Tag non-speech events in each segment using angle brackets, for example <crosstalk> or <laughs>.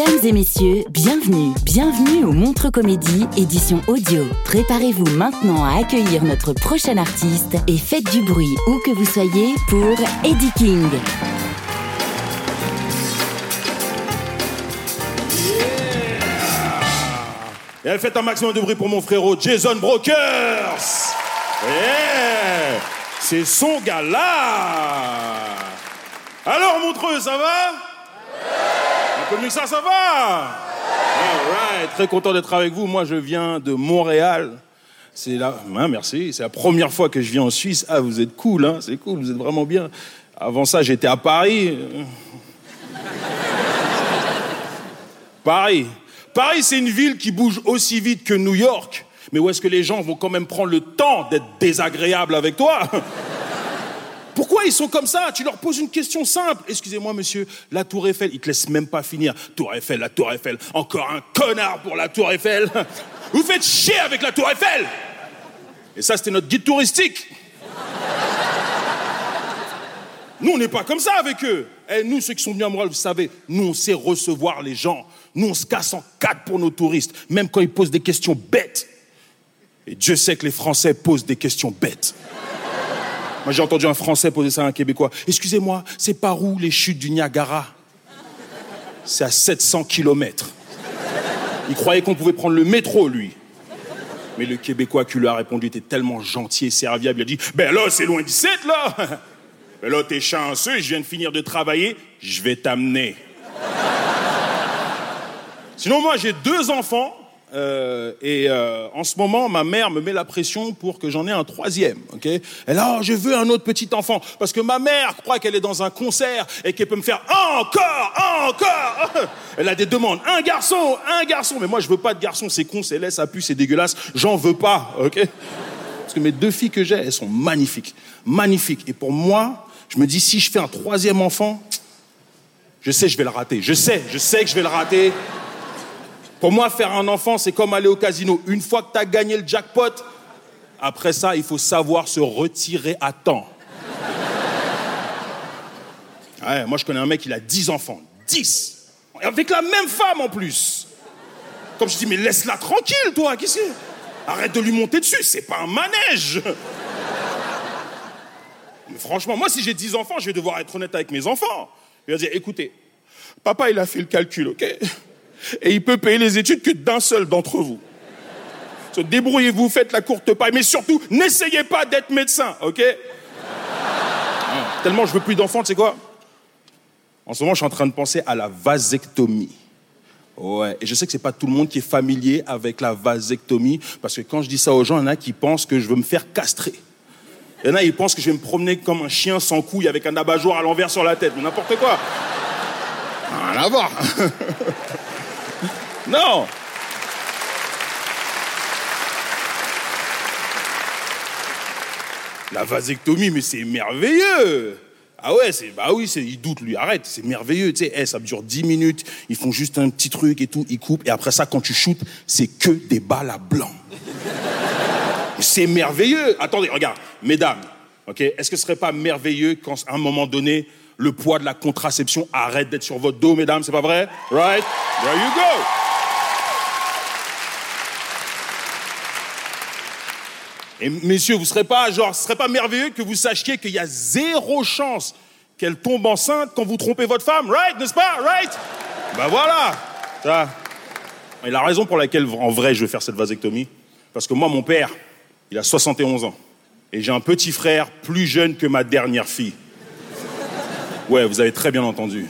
Mesdames et messieurs, bienvenue, bienvenue au Montre Comédie, édition audio. Préparez-vous maintenant à accueillir notre prochain artiste et faites du bruit où que vous soyez pour Eddie King. Et faites un maximum de bruit pour mon frérot Jason Brokers. Yeah. C'est son gars-là. Alors, Montreux, ça va? Que ça, ça va? Très content d'être avec vous. Moi, je viens de Montréal. C'est là, hein, merci. C'est la première fois que je viens en Suisse. Ah, vous êtes cool, hein? C'est cool, vous êtes vraiment bien. Avant ça, j'étais à Paris. <laughs> Paris. Paris, c'est une ville qui bouge aussi vite que New York. Mais où est-ce que les gens vont quand même prendre le temps d'être désagréables avec toi? <laughs> Pourquoi ils sont comme ça? Tu leur poses une question simple. Excusez-moi, monsieur, la Tour Eiffel, ils te laissent même pas finir. Tour Eiffel, la Tour Eiffel, encore un connard pour la Tour Eiffel. <laughs> Vous faites chier avec la Tour Eiffel Et ça, c'était notre guide touristique. <laughs> Nous, on n'est pas comme ça avec eux. Et nous, ceux qui sont venus à vous savez, nous, on sait recevoir les gens. Nous, on se casse en quatre pour nos touristes, même quand ils posent des questions bêtes. Et Dieu sait que les Français posent des questions bêtes. Moi, j'ai entendu un Français poser ça à un Québécois. Excusez-moi, c'est par où les chutes du Niagara? C'est à 700 kilomètres. Il croyait qu'on pouvait prendre le métro, lui. Mais le Québécois qui lui a répondu était tellement gentil et serviable. Il a dit Ben là, c'est loin 17, là Ben là, t'es chanceux, je viens de finir de travailler, je vais t'amener. Sinon, moi, j'ai deux enfants. Euh, et euh, en ce moment, ma mère me met la pression pour que j'en ai un troisième. ok? Elle a, oh, je veux un autre petit enfant parce que ma mère croit qu'elle est dans un concert et qu'elle peut me faire encore, encore. <laughs> Elle a des demandes. Un garçon, un garçon. Mais moi, je veux pas de garçon. C'est con, c'est laid, ça pue, c'est dégueulasse. J'en veux pas. Ok? Parce que mes deux filles que j'ai, elles sont magnifiques, magnifiques. Et pour moi, je me dis, si je fais un troisième enfant, je sais, je vais le rater. Je sais, je sais que je vais le rater. Pour moi, faire un enfant, c'est comme aller au casino. Une fois que tu as gagné le jackpot, après ça, il faut savoir se retirer à temps. Ouais, moi, je connais un mec, il a 10 enfants. 10 Avec la même femme en plus. Comme je dis, mais laisse-la tranquille, toi. Qu'est-ce que Arrête de lui monter dessus, c'est pas un manège. Mais franchement, moi, si j'ai 10 enfants, je vais devoir être honnête avec mes enfants. Je vais dire, écoutez, papa, il a fait le calcul, ok? Et il peut payer les études que d'un seul d'entre vous. So, Débrouillez-vous, faites la courte paille, mais surtout, n'essayez pas d'être médecin, ok? Ah, Tellement je veux plus d'enfants, tu sais quoi? En ce moment, je suis en train de penser à la vasectomie. Ouais, et je sais que c'est pas tout le monde qui est familier avec la vasectomie, parce que quand je dis ça aux gens, il y en a qui pensent que je veux me faire castrer. Il y en a, ils pensent que je vais me promener comme un chien sans couille avec un abat-jour à l'envers sur la tête, mais n'importe quoi. Rien à voir. <laughs> non. La vasectomie, mais c'est merveilleux. Ah ouais, c'est bah oui, c'est il doute lui, arrête, c'est merveilleux, tu sais, eh, ça dure 10 minutes, ils font juste un petit truc et tout, ils coupent et après ça quand tu shootes, c'est que des balles à blanc. c'est merveilleux. Attendez, regarde, mesdames, OK, est-ce que ce serait pas merveilleux quand à un moment donné le poids de la contraception arrête d'être sur votre dos, mesdames, c'est pas vrai? Right? There you go. Et messieurs, vous serez pas genre, serait pas merveilleux que vous sachiez qu'il y a zéro chance qu'elle tombe enceinte quand vous trompez votre femme, right, n'est-ce pas, right? Ben voilà. Ça. Et la raison pour laquelle, en vrai, je vais faire cette vasectomie, parce que moi, mon père, il a 71 ans, et j'ai un petit frère plus jeune que ma dernière fille. Ouais, vous avez très bien entendu.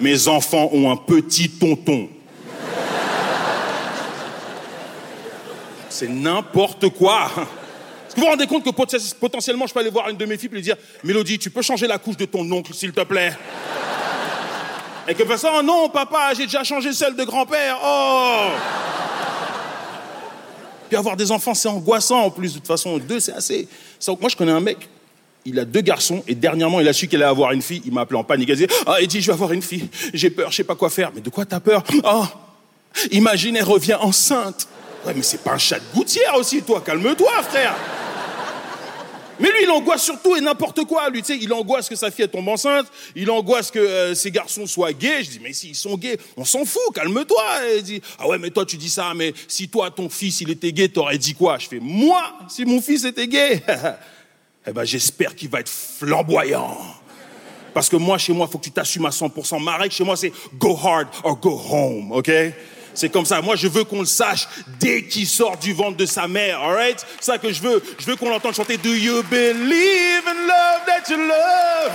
Mes enfants ont un petit tonton. C'est n'importe quoi. Vous vous rendez compte que potentiellement, je peux aller voir une de mes filles et lui dire Mélodie, tu peux changer la couche de ton oncle, s'il te plaît? <laughs> Et que fasse Oh non, papa, j'ai déjà changé celle de grand-père. Oh Puis avoir des enfants, c'est angoissant en plus. De toute façon, deux, c'est assez. Moi, je connais un mec, il a deux garçons et dernièrement il a su qu'il allait avoir une fille. Il m'a appelé en panique. Il dit Ah, Eddie, je vais avoir une fille. J'ai peur, je sais pas quoi faire. Mais de quoi t'as peur? Ah, imagine, elle revient enceinte. Ouais, mais c'est pas un chat de gouttière aussi, toi. Calme-toi, frère. Mais lui, il angoisse surtout et n'importe quoi. Lui, tu sais, il angoisse que sa fille tombe enceinte. Il angoisse que euh, ses garçons soient gays. Je dis, mais s'ils sont gays, on s'en fout, calme-toi. Il dit, ah ouais, mais toi, tu dis ça, mais si toi, ton fils, il était gay, t'aurais dit quoi? Je fais, moi, si mon fils était gay, <laughs> eh ben, j'espère qu'il va être flamboyant. Parce que moi, chez moi, il faut que tu t'assumes à 100%. Ma règle chez moi, c'est go hard or go home, ok? C'est comme ça. Moi, je veux qu'on le sache dès qu'il sort du ventre de sa mère. Alright? C'est ça que je veux. Je veux qu'on l'entende chanter Do you believe in love that you love?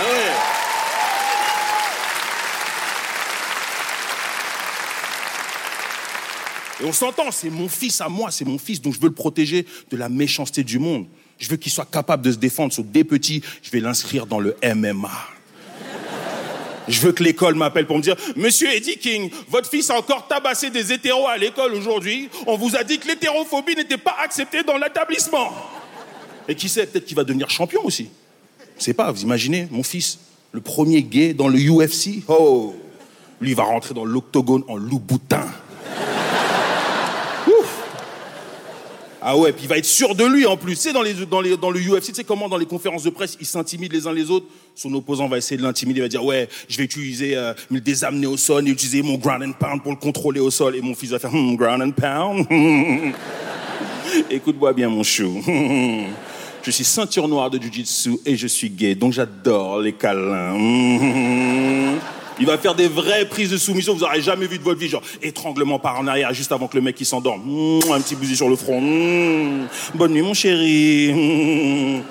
Ah Et on s'entend, c'est mon fils à moi, c'est mon fils, donc je veux le protéger de la méchanceté du monde. Je veux qu'il soit capable de se défendre. So, dès petit, je vais l'inscrire dans le MMA. Je veux que l'école m'appelle pour me dire, Monsieur Eddie King, votre fils a encore tabassé des hétéros à l'école aujourd'hui. On vous a dit que l'hétérophobie n'était pas acceptée dans l'établissement. Et qui sait, peut-être qu'il va devenir champion aussi. C'est pas, vous imaginez, mon fils, le premier gay dans le UFC. Oh, lui va rentrer dans l'octogone en loup boutin. Ah ouais, puis il va être sûr de lui en plus. Sais, dans, les, dans, les, dans le UFC, tu sais comment dans les conférences de presse, ils s'intimident les uns les autres. Son opposant va essayer de l'intimider, il va dire ouais, je vais utiliser euh, des amener au sol, et utiliser mon ground and pound pour le contrôler au sol. Et mon fils va faire hmm, ground and pound. <laughs> Écoute-moi bien, mon chou. <laughs> je suis ceinture noire de jiu-jitsu et je suis gay, donc j'adore les câlins. <laughs> Il va faire des vraies prises de soumission vous n'aurez jamais vu de votre vie, genre étranglement par en arrière juste avant que le mec s'endorme. Un petit bousi sur le front. Bonne nuit mon chéri.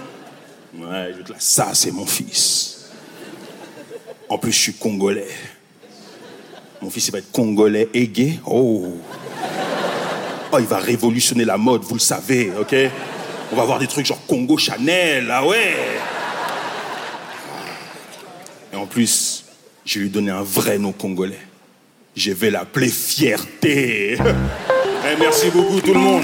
Ouais, ça c'est mon fils. En plus je suis congolais. Mon fils il va être congolais et gay. Oh. Oh, il va révolutionner la mode, vous le savez, ok? On va avoir des trucs genre Congo Chanel, ah ouais. Et en plus, je lui ai donné un vrai nom congolais. Je vais l'appeler Fierté. Eh, merci beaucoup tout le monde.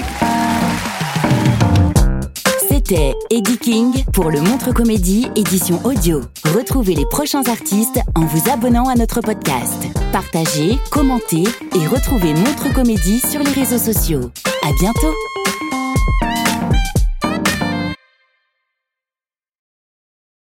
C'était Eddie King pour le Montre Comédie édition audio. Retrouvez les prochains artistes en vous abonnant à notre podcast. Partagez, commentez et retrouvez Montre Comédie sur les réseaux sociaux. À bientôt.